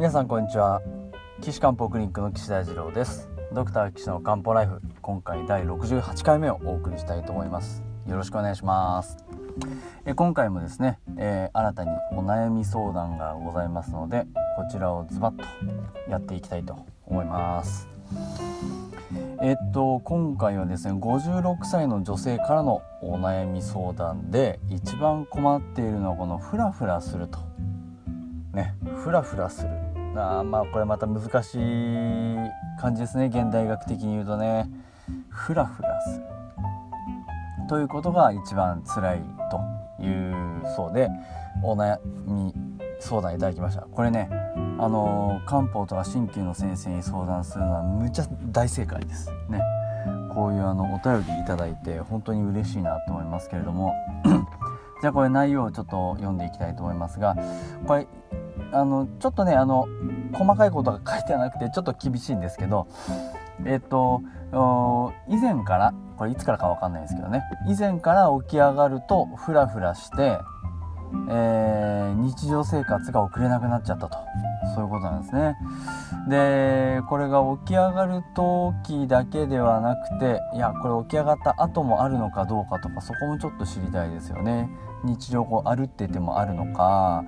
皆さんこんにちは。岸漢方クリニックの岸大二郎です。ドクター岸の漢方ライフ今回第68回目をお送りしたいと思います。よろしくお願いします。え今回もですね、えー、新たにお悩み相談がございますのでこちらをズバッとやっていきたいと思います。えっと今回はですね56歳の女性からのお悩み相談で一番困っているのはこのフラフラすると。ねフラフラする。あまあこれまた難しい感じですね。現代学的に言うとね。フラフラする。ということが一番辛いというそうでお悩み相談いただきました。これねあの漢方とか鍼灸の先生に相談するのはむちゃ大正解です。ね。こういうあのお便りいただいて本当に嬉しいなと思いますけれども。じゃあこれ内容をちょっと読んでいきたいと思いますがこれあのちょっとねあの細かいことが書いてなくてちょっと厳しいんですけどえっと以前からこれいつからか分かんないですけどね。以前から起き上がるとフラフラして、えー、日常生活が送れなくなっちゃったと。そういうことなんですね。でこれが起き上がる時だけではなくていやこれ起き上がった後もあるのかどうかとかそこもちょっと知りたいですよね。日常こう歩っててもあるのか、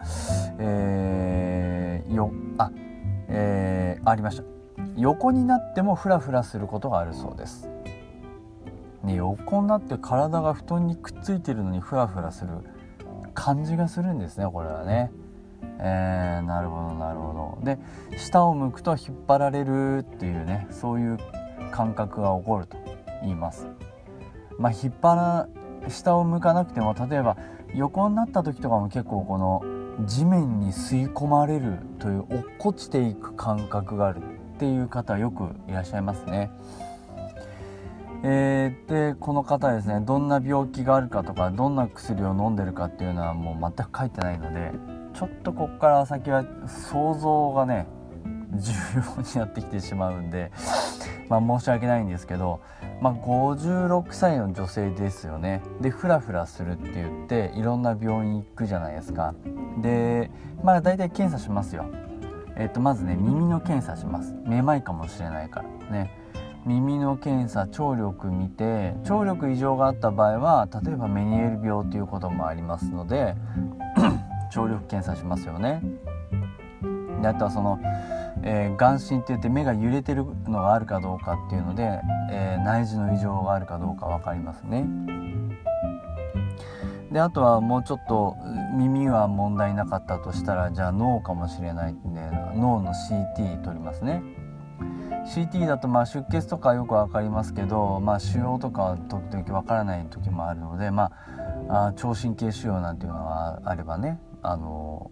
えー、よあ、えー、ありました。横になってもフラフラすることがあるそうです、ね、横になって体が布団にくっついてるのにフラフラする感じがするんですねこれはね。えー、なるほどなるほど。で下を向くと引っ張られるっていうねそういう感覚が起こると言います。まあ引っ張ら下を向かなくても例えば横になった時とかも結構この地面に吸い込まれるという落っこちていく感覚があるっていう方よくいらっしゃいますね。えー、でこの方はですねどんな病気があるかとかどんな薬を飲んでるかっていうのはもう全く書いてないのでちょっとこっから先は想像がね重要になってきてしまうんでまあ申し訳ないんですけどまあ、56歳の女性ですよね。でフラフラするって言っていろんな病院行くじゃないですか。でまあ大体検査しますよ。えっ、とまずね耳の検査します。めまいかもしれないから。ね。耳の検査聴力見て聴力異常があった場合は例えばメニエール病ということもありますので 聴力検査しますよね。であとはそのえー、眼神って言って目が揺れてるのがあるかどうかっていうので、えー、内耳の異常があるかどうか分かりますね。であとはもうちょっと耳は問題なかったとしたらじゃあ脳かもしれないんで脳の CT 取りますね。CT だとまあ出血とかよく分かりますけど、まあ、腫瘍とかは時々分からない時もあるので、まあ、あ聴神経腫瘍なんていうのがあればねあの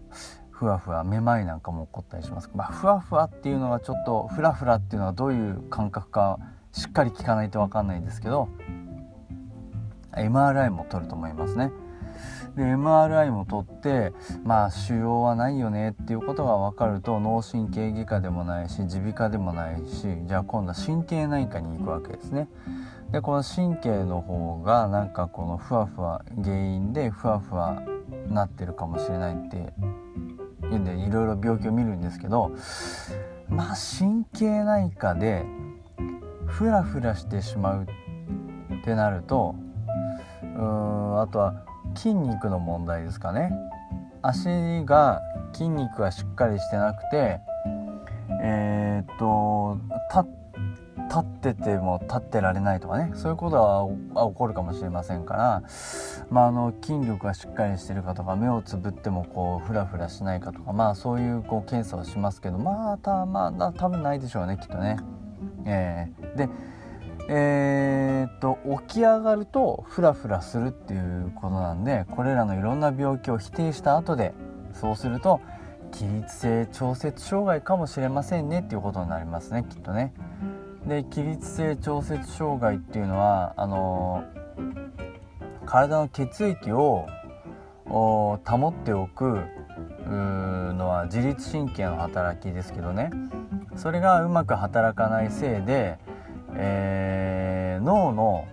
ふわふわめまいなんかも起こったりします、まあ、ふわふわっていうのはちょっとふらふらっていうのはどういう感覚かしっかり聞かないと分かんないんですけど MRI も取ると思いますね。で MRI も取ってまあ腫瘍はないよねっていうことが分かると脳神経外科でもないし耳鼻科でもないしじゃあ今度は神経内科に行くわけですね。でこの神経の方がなんかこのふわふわ原因でふわふわなってるかもしれないってでいろいろ病気を見るんですけどまあ神経内科でフラフラしてしまうってなるとうーんあとは筋肉の問題ですかね。足が筋肉がしっかりしてなくてえー、っと立っ立ってても立ってられないとかねそういうことは起こるかもしれませんから、まあ、あの筋力がしっかりしてるかとか目をつぶってもこうフラフラしないかとかまあそういうこう検査をしますけどまあたまあ多分ないでしょうねきっとね。えー、でえー、っと起き上がるとフラフラするっていうことなんでこれらのいろんな病気を否定した後でそうすると起立性調節障害かもしれませんねっていうことになりますねきっとね。で起立性調節障害っていうのはあの体の血液を保っておくのは自律神経の働きですけどね。それがうまく働かないせいで、えー、脳の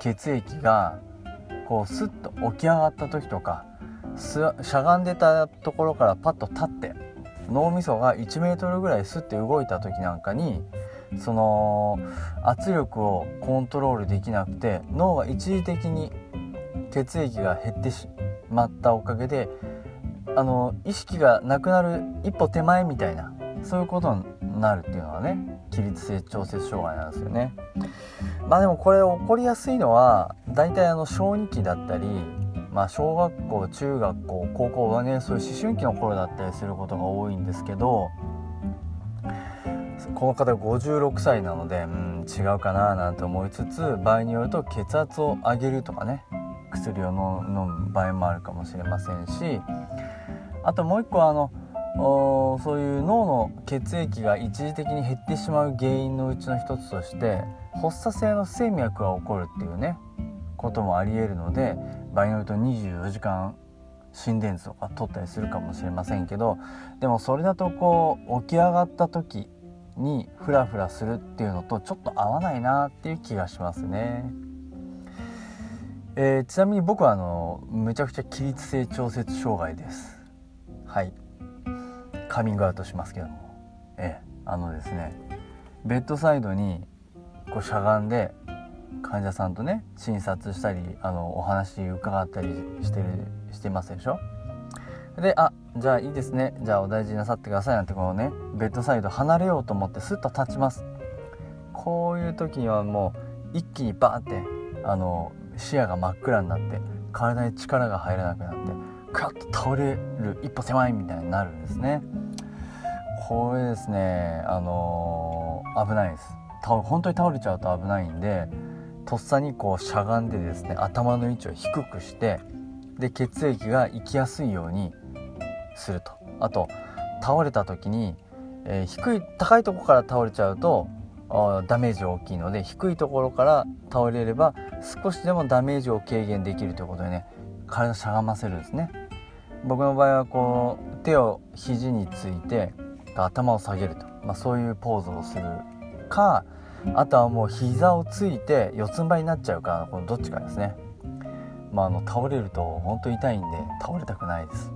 血液がこうスッと起き上がった時とかしゃがんでたところからパッと立って脳みそが1 m ぐらいスッて動いた時なんかにその圧力をコントロールできなくて脳が一時的に血液が減ってしまったおかげであの意識がなくなる一歩手前みたいなそういうことになるっていうのはね起立性調節障害なんですよね。まあでもこれ起こりやすいのは大体あの小児期だったり、まあ、小学校中学校高校はねそういう思春期の頃だったりすることが多いんですけどこの方56歳なのでうん違うかななんて思いつつ場合によると血圧を上げるとかね薬を飲む場合もあるかもしれませんしあともう一個あのそういう脳の血液が一時的に減ってしまう原因のうちの一つとして発作性の不整脈が起こるっていうねこともありえるので場合によると24時間心電図とか取ったりするかもしれませんけどでもそれだとこう起き上がった時にフラフラするっていうのとちょっと合わないなっていう気がしますね。えー、ちなみに僕はあのめちゃくちゃ起立性調節障害です。はいカミングアウトしますけどもええあのですねベッドサイドにこうしゃがんで患者さんとね診察したりあのお話伺ったりしてるしてますでしょ？であじゃあいいですね。じゃあお大事になさってくださいなんてこのねベッドサイド離れようと思ってスッと立ちます。こういう時にはもう一気にバーってあの視野が真っ暗になって体に力が入らなくなってクッと倒れる一歩手前みたいになるんですね。これですねあのー、危ないです。本当に倒れちゃうと危ないんでとっさにこうしゃがんでですね頭の位置を低くしてで血液が行きやすいようにすると。あと倒れた時に、えー、低い高いとこから倒れちゃうとダメージ大きいので低いところから倒れれば少しでもダメージを軽減できるということでね体しゃがませるんですね。僕の場合はこう手を肘について頭を下げると、まあ、そういうポーズをするかあとはもう膝をついて四つん這いになっちゃうかこのどっちかですね。まあ、あの倒れると本当痛いんで倒れたくないです。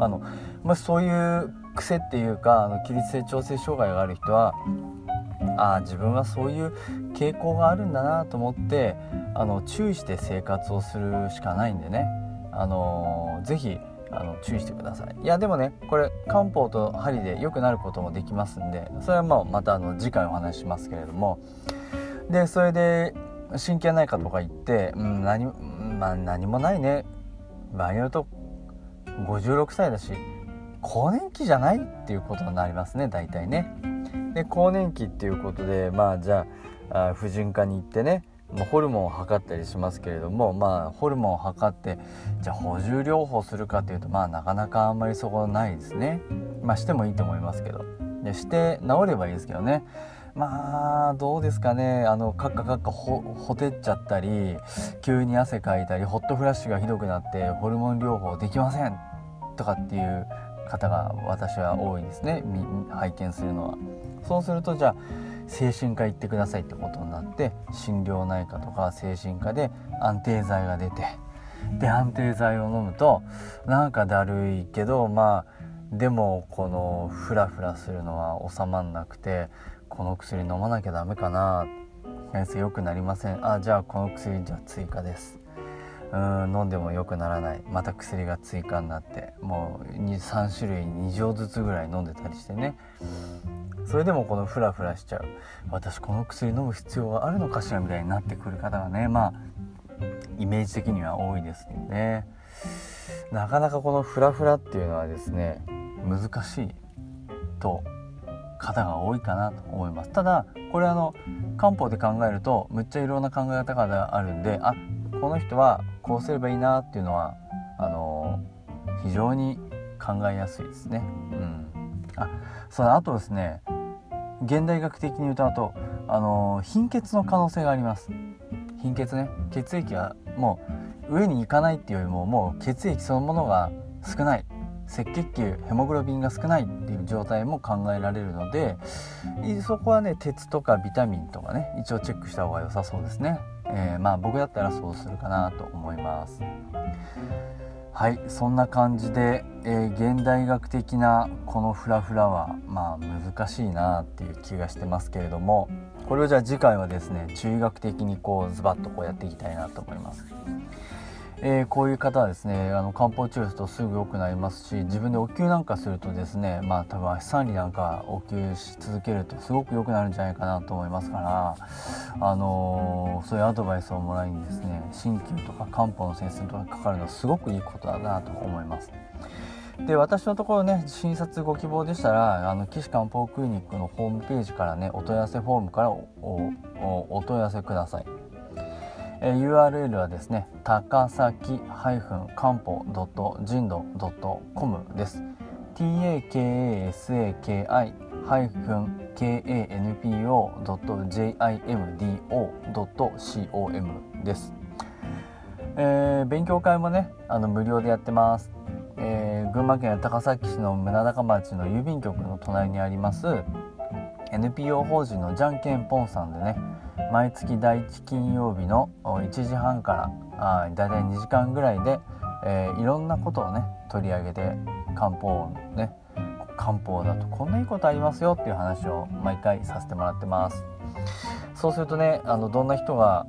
あの、まあ、そういう癖っていうかあの起立性調整障害がある人はああ自分はそういう傾向があるんだなと思ってあの注意して生活をするしかないんでね。あのぜひあの注意してください。いやでもねこれ漢方と針で良くなることもできますんでそれはまあまたあの次回お話しますけれども。でそれで神経内科とか行って、うん、何まあ、何もないね。場合によると56歳だし更年期じゃないっていうことになりますね大体ね。で更年期っていうことでまあじゃあ婦人科に行ってねホルモンを測ったりしますけれどもまあホルモンを測ってじゃあ補充療法するかというとまあなかなかあんまりそこないですね。まあしてもいいと思いますけど。でして治ればいいですけどね。まあどうですかね。あのカッカカッカほほてっちゃったり急に汗かいたりホットフラッシュがひどくなってホルモン療法できません。とかっていう方が私は多いですね。拝見するのは。そうするとじゃあ精神科行ってくださいってことになって心療内科とか精神科で安定剤が出てで安定剤を飲むとなんかだるいけどまあでもこのフラフラするのは収まんなくてこの薬飲まなきゃダメかな？先生良くなりません？あじゃあこの薬じゃ追加です。うん飲んでも良くならない。また薬が追加になってもう3種類2錠ずつぐらい飲んでたりしてね。それでもこのフラフラしちゃう。私この薬飲む必要があるのかしらみたいになってくる方がねまあイメージ的には多いですよね。なかなかこのフラフラっていうのはですね難しいと方が多いかなと思います。ただこれあの漢方で考えるとむっちゃいろんな考え方があるんであこの人はこうすればいいなっていうのはあの非常に考えやすいですね。うん、あそのあとですね現代学的に言うとあとあの貧血の可能性があります。貧血ね。血液はもう上に行かないっていうよりももう血液そのものが少ない。赤血球ヘモグロビンが少ないっていう状態も考えられるのでそこはね鉄とかビタミンとかね一応チェックした方が良さそうですね。えー、まあ僕だったらそうするかなと思います。はいそんな感じで、えー、現代学的なこのフラフラはまあ難しいなっていう気がしてますけれどもこれをじゃあ次回はですね中学的にこうズバッとこうやっていきたいなと思います。えー、こういう方はですねあの漢方治療するとすぐ良くなりますし自分でお灸なんかするとですねまあ多分足三里なんかお灸し続けるとすごく良くなるんじゃないかなと思いますからあのー、そういうアドバイスをもらいにですね鍼灸とか漢方の先生とかかかるのはすごくいいことだなと思います。で私のところね診察ご希望でしたらあの岸漢方クリニックのホームページからねお問い合わせフォームからおおお問い合わせください。え URL はですね高崎漢方人道 .com です takasaki-kanpo.jimdo.com です、えー、勉強会もねあの無料でやってます、えー、群馬県高崎市の村高町の郵便局の隣にあります NPO 法人のじゃんけんぽんさんでね毎月第1金曜日の1時半からあだいたい2時間ぐらいで、えー、いろんなことをね取り上げて漢方ね漢方だとこんないいことありますよっていう話を毎回させてもらってます。そうするとねあのどんな人が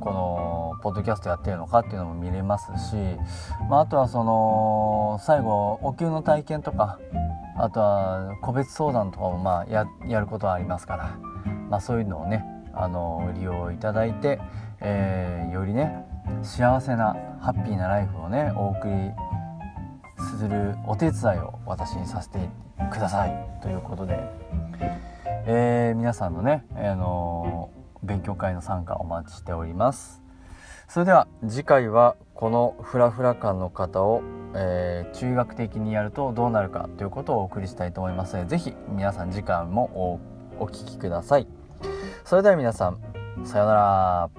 このポッドキャストやってるのかっていうのも見れますし、まあ、あとはその最後お灸の体験とかあとは個別相談とかもまあややることはありますから、まあ、そういうのをねあの利用いただいて、えー、よりね幸せなハッピーなライフをねお送りするお手伝いを私にさせてくださいということで、えー、皆さんのね、あの勉強会の参加お待ちしております。それでは次回はこのフラフラ感の方を、えー、中学的にやるとどうなるかということをお送りしたいと思いますので是非皆さん次回もおお聞きください。それでは皆さんさようなら